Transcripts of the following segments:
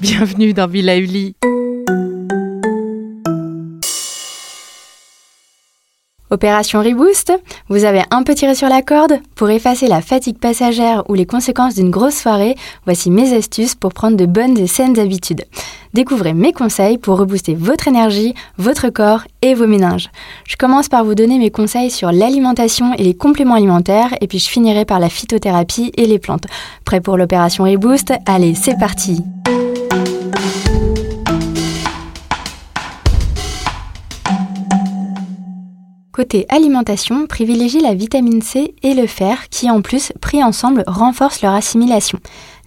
Bienvenue dans Villa Uli. Opération Reboost, vous avez un peu tiré sur la corde Pour effacer la fatigue passagère ou les conséquences d'une grosse soirée, voici mes astuces pour prendre de bonnes et saines habitudes. Découvrez mes conseils pour rebooster votre énergie, votre corps et vos méninges. Je commence par vous donner mes conseils sur l'alimentation et les compléments alimentaires et puis je finirai par la phytothérapie et les plantes. Prêt pour l'opération Reboost? Allez, c'est parti Côté alimentation, privilégie la vitamine C et le fer qui en plus, pris ensemble, renforcent leur assimilation.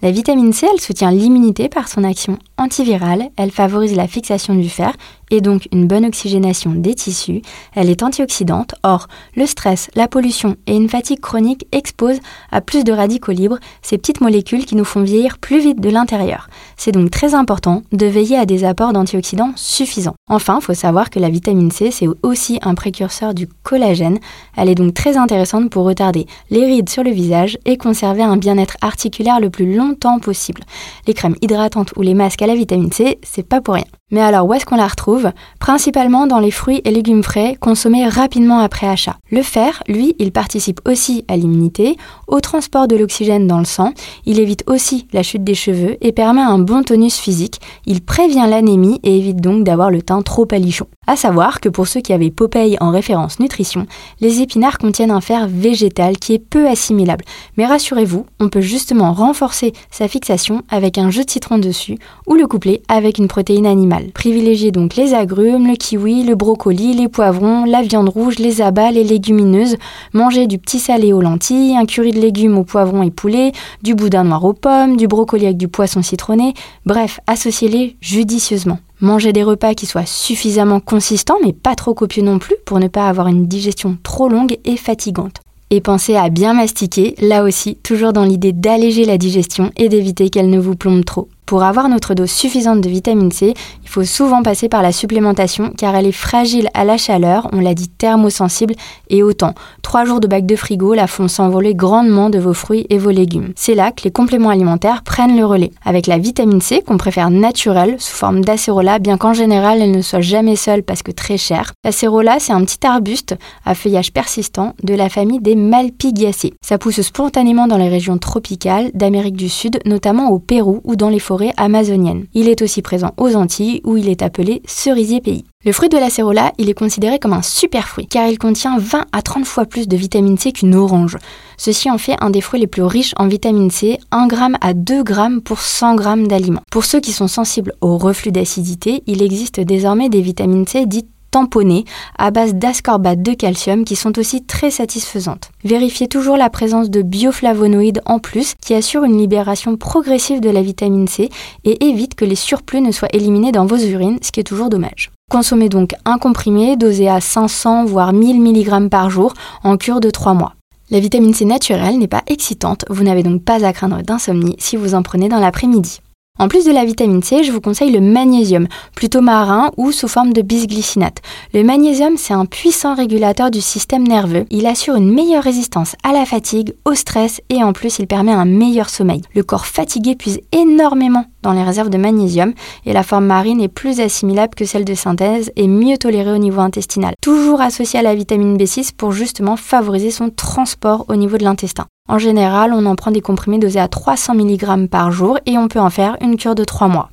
La vitamine C, elle soutient l'immunité par son action antivirale, elle favorise la fixation du fer et donc une bonne oxygénation des tissus, elle est antioxydante, or le stress, la pollution et une fatigue chronique exposent à plus de radicaux libres ces petites molécules qui nous font vieillir plus vite de l'intérieur. C'est donc très important de veiller à des apports d'antioxydants suffisants. Enfin, il faut savoir que la vitamine C, c'est aussi un précurseur du collagène, elle est donc très intéressante pour retarder les rides sur le visage et conserver un bien-être articulaire le plus longtemps possible. Les crèmes hydratantes ou les masques à la vitamine C, c'est pas pour rien. Mais alors où est-ce qu'on la retrouve? Principalement dans les fruits et légumes frais consommés rapidement après achat. Le fer, lui, il participe aussi à l'immunité, au transport de l'oxygène dans le sang, il évite aussi la chute des cheveux et permet un bon tonus physique, il prévient l'anémie et évite donc d'avoir le teint trop palichon. À savoir que pour ceux qui avaient Popeye en référence nutrition, les épinards contiennent un fer végétal qui est peu assimilable. Mais rassurez-vous, on peut justement renforcer sa fixation avec un jus de citron dessus ou le coupler avec une protéine animale. Privilégiez donc les agrumes, le kiwi, le brocoli, les poivrons, la viande rouge, les abats, les légumineuses. Mangez du petit salé aux lentilles, un curry de légumes aux poivrons et poulets, du boudin noir aux pommes, du brocoli avec du poisson citronné. Bref, associez-les judicieusement. Mangez des repas qui soient suffisamment consistants mais pas trop copieux non plus pour ne pas avoir une digestion trop longue et fatigante. Et pensez à bien mastiquer, là aussi, toujours dans l'idée d'alléger la digestion et d'éviter qu'elle ne vous plombe trop. Pour avoir notre dose suffisante de vitamine C, il faut souvent passer par la supplémentation car elle est fragile à la chaleur, on l'a dit thermosensible, et autant. Trois jours de bac de frigo la font s'envoler grandement de vos fruits et vos légumes. C'est là que les compléments alimentaires prennent le relais. Avec la vitamine C qu'on préfère naturelle, sous forme d'acérola, bien qu'en général elle ne soit jamais seule parce que très chère. L'acérola, c'est un petit arbuste à feuillage persistant de la famille des malpighiacées. Ça pousse spontanément dans les régions tropicales d'Amérique du Sud, notamment au Pérou ou dans les forêts amazonienne. Il est aussi présent aux Antilles où il est appelé cerisier pays. Le fruit de l'acérola, il est considéré comme un super fruit car il contient 20 à 30 fois plus de vitamine C qu'une orange. Ceci en fait un des fruits les plus riches en vitamine C, 1 g à 2 g pour 100 g d'aliments. Pour ceux qui sont sensibles au reflux d'acidité, il existe désormais des vitamines C dites tamponnées à base d'ascorbate de calcium qui sont aussi très satisfaisantes. Vérifiez toujours la présence de bioflavonoïdes en plus qui assurent une libération progressive de la vitamine C et évite que les surplus ne soient éliminés dans vos urines, ce qui est toujours dommage. Consommez donc un comprimé dosé à 500 voire 1000 mg par jour en cure de 3 mois. La vitamine C naturelle n'est pas excitante, vous n'avez donc pas à craindre d'insomnie si vous en prenez dans l'après-midi. En plus de la vitamine C, je vous conseille le magnésium, plutôt marin ou sous forme de bisglycinate. Le magnésium, c'est un puissant régulateur du système nerveux. Il assure une meilleure résistance à la fatigue, au stress et en plus, il permet un meilleur sommeil. Le corps fatigué puise énormément dans les réserves de magnésium et la forme marine est plus assimilable que celle de synthèse et mieux tolérée au niveau intestinal. Toujours associée à la vitamine B6 pour justement favoriser son transport au niveau de l'intestin. En général, on en prend des comprimés dosés à 300 mg par jour et on peut en faire une cure de 3 mois.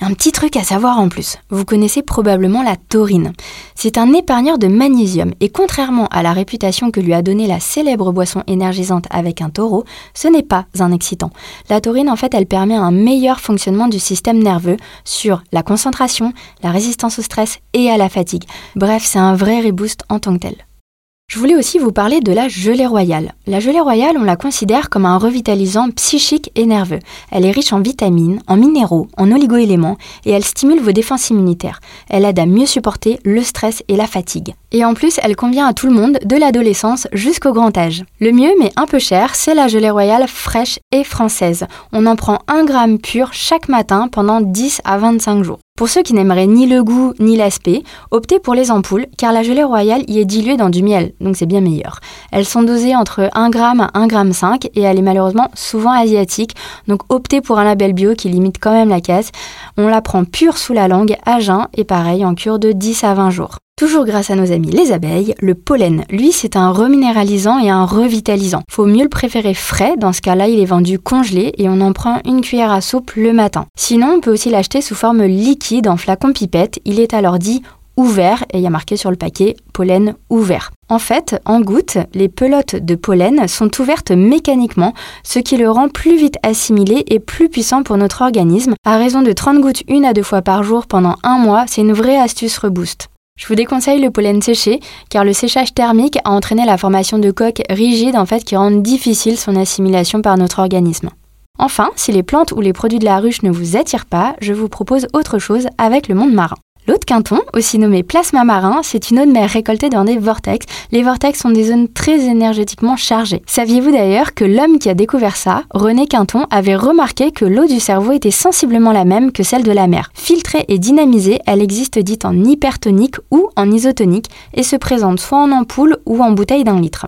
Un petit truc à savoir en plus, vous connaissez probablement la taurine. C'est un épargneur de magnésium et contrairement à la réputation que lui a donnée la célèbre boisson énergisante avec un taureau, ce n'est pas un excitant. La taurine en fait elle permet un meilleur fonctionnement du système nerveux sur la concentration, la résistance au stress et à la fatigue. Bref, c'est un vrai reboost en tant que tel. Je voulais aussi vous parler de la gelée royale. La gelée royale, on la considère comme un revitalisant psychique et nerveux. Elle est riche en vitamines, en minéraux, en oligoéléments et elle stimule vos défenses immunitaires. Elle aide à mieux supporter le stress et la fatigue. Et en plus, elle convient à tout le monde, de l'adolescence jusqu'au grand âge. Le mieux, mais un peu cher, c'est la gelée royale fraîche et française. On en prend un gramme pur chaque matin pendant 10 à 25 jours. Pour ceux qui n'aimeraient ni le goût ni l'aspect, optez pour les ampoules car la gelée royale y est diluée dans du miel, donc c'est bien meilleur. Elles sont dosées entre 1 g à 1 g 5 et elle est malheureusement souvent asiatique, donc optez pour un label bio qui limite quand même la caisse. On la prend pure sous la langue à jeun et pareil en cure de 10 à 20 jours. Toujours grâce à nos amis les abeilles, le pollen, lui, c'est un reminéralisant et un revitalisant. Faut mieux le préférer frais, dans ce cas-là, il est vendu congelé et on en prend une cuillère à soupe le matin. Sinon, on peut aussi l'acheter sous forme liquide en flacon pipette, il est alors dit ouvert et il y a marqué sur le paquet pollen ouvert. En fait, en gouttes, les pelotes de pollen sont ouvertes mécaniquement, ce qui le rend plus vite assimilé et plus puissant pour notre organisme. À raison de 30 gouttes une à deux fois par jour pendant un mois, c'est une vraie astuce reboost. Je vous déconseille le pollen séché car le séchage thermique a entraîné la formation de coques rigides en fait qui rendent difficile son assimilation par notre organisme. Enfin, si les plantes ou les produits de la ruche ne vous attirent pas, je vous propose autre chose avec le monde marin. L'eau de Quinton, aussi nommée plasma marin, c'est une eau de mer récoltée dans des vortex. Les vortex sont des zones très énergétiquement chargées. Saviez-vous d'ailleurs que l'homme qui a découvert ça, René Quinton, avait remarqué que l'eau du cerveau était sensiblement la même que celle de la mer? Filtrée et dynamisée, elle existe dite en hypertonique ou en isotonique et se présente soit en ampoule ou en bouteille d'un litre.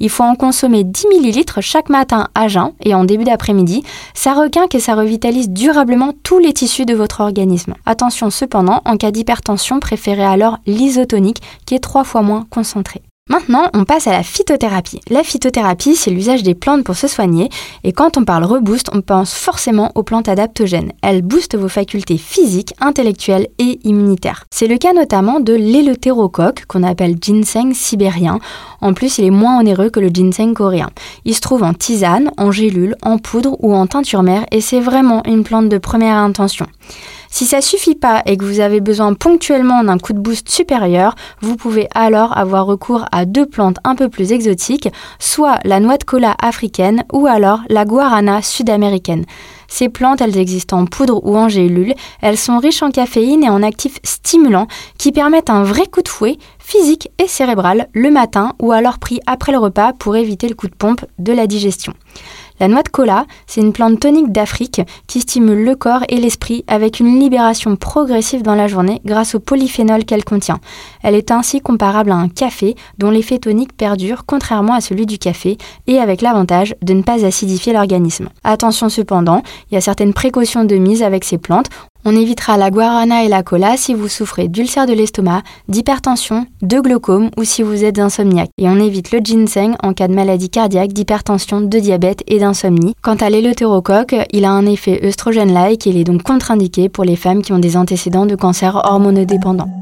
Il faut en consommer 10 ml chaque matin à jeun et en début d'après-midi. Ça requinque et ça revitalise durablement tous les tissus de votre organisme. Attention cependant, en cas d'hypertension, préférez alors l'isotonique qui est trois fois moins concentré. Maintenant, on passe à la phytothérapie. La phytothérapie, c'est l'usage des plantes pour se soigner, et quand on parle reboost, on pense forcément aux plantes adaptogènes. Elles boostent vos facultés physiques, intellectuelles et immunitaires. C'est le cas notamment de l'éleutérocoque, qu'on appelle ginseng sibérien. En plus, il est moins onéreux que le ginseng coréen. Il se trouve en tisane, en gélule, en poudre ou en teinture mère, et c'est vraiment une plante de première intention. Si ça suffit pas et que vous avez besoin ponctuellement d'un coup de boost supérieur, vous pouvez alors avoir recours à deux plantes un peu plus exotiques, soit la noix de cola africaine ou alors la guarana sud-américaine. Ces plantes, elles existent en poudre ou en gélule. Elles sont riches en caféine et en actifs stimulants qui permettent un vrai coup de fouet physique et cérébral le matin ou alors pris après le repas pour éviter le coup de pompe de la digestion. La noix de cola, c'est une plante tonique d'Afrique qui stimule le corps et l'esprit avec une libération progressive dans la journée grâce au polyphénol qu'elle contient. Elle est ainsi comparable à un café dont l'effet tonique perdure contrairement à celui du café et avec l'avantage de ne pas acidifier l'organisme. Attention cependant, il y a certaines précautions de mise avec ces plantes. On évitera la guarana et la cola si vous souffrez d'ulcère de l'estomac, d'hypertension, de glaucome ou si vous êtes insomniaque. Et on évite le ginseng en cas de maladie cardiaque, d'hypertension, de diabète et d'insomnie. Quant à l'éleutérocoque, il a un effet œstrogène-like et il est donc contre-indiqué pour les femmes qui ont des antécédents de cancer hormonodépendant.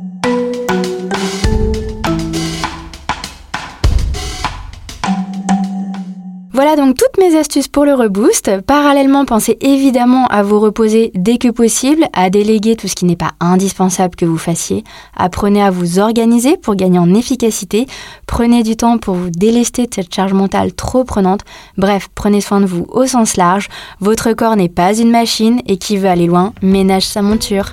Voilà donc toutes mes astuces pour le reboost. Parallèlement, pensez évidemment à vous reposer dès que possible, à déléguer tout ce qui n'est pas indispensable que vous fassiez. Apprenez à vous organiser pour gagner en efficacité. Prenez du temps pour vous délester de cette charge mentale trop prenante. Bref, prenez soin de vous au sens large. Votre corps n'est pas une machine et qui veut aller loin ménage sa monture.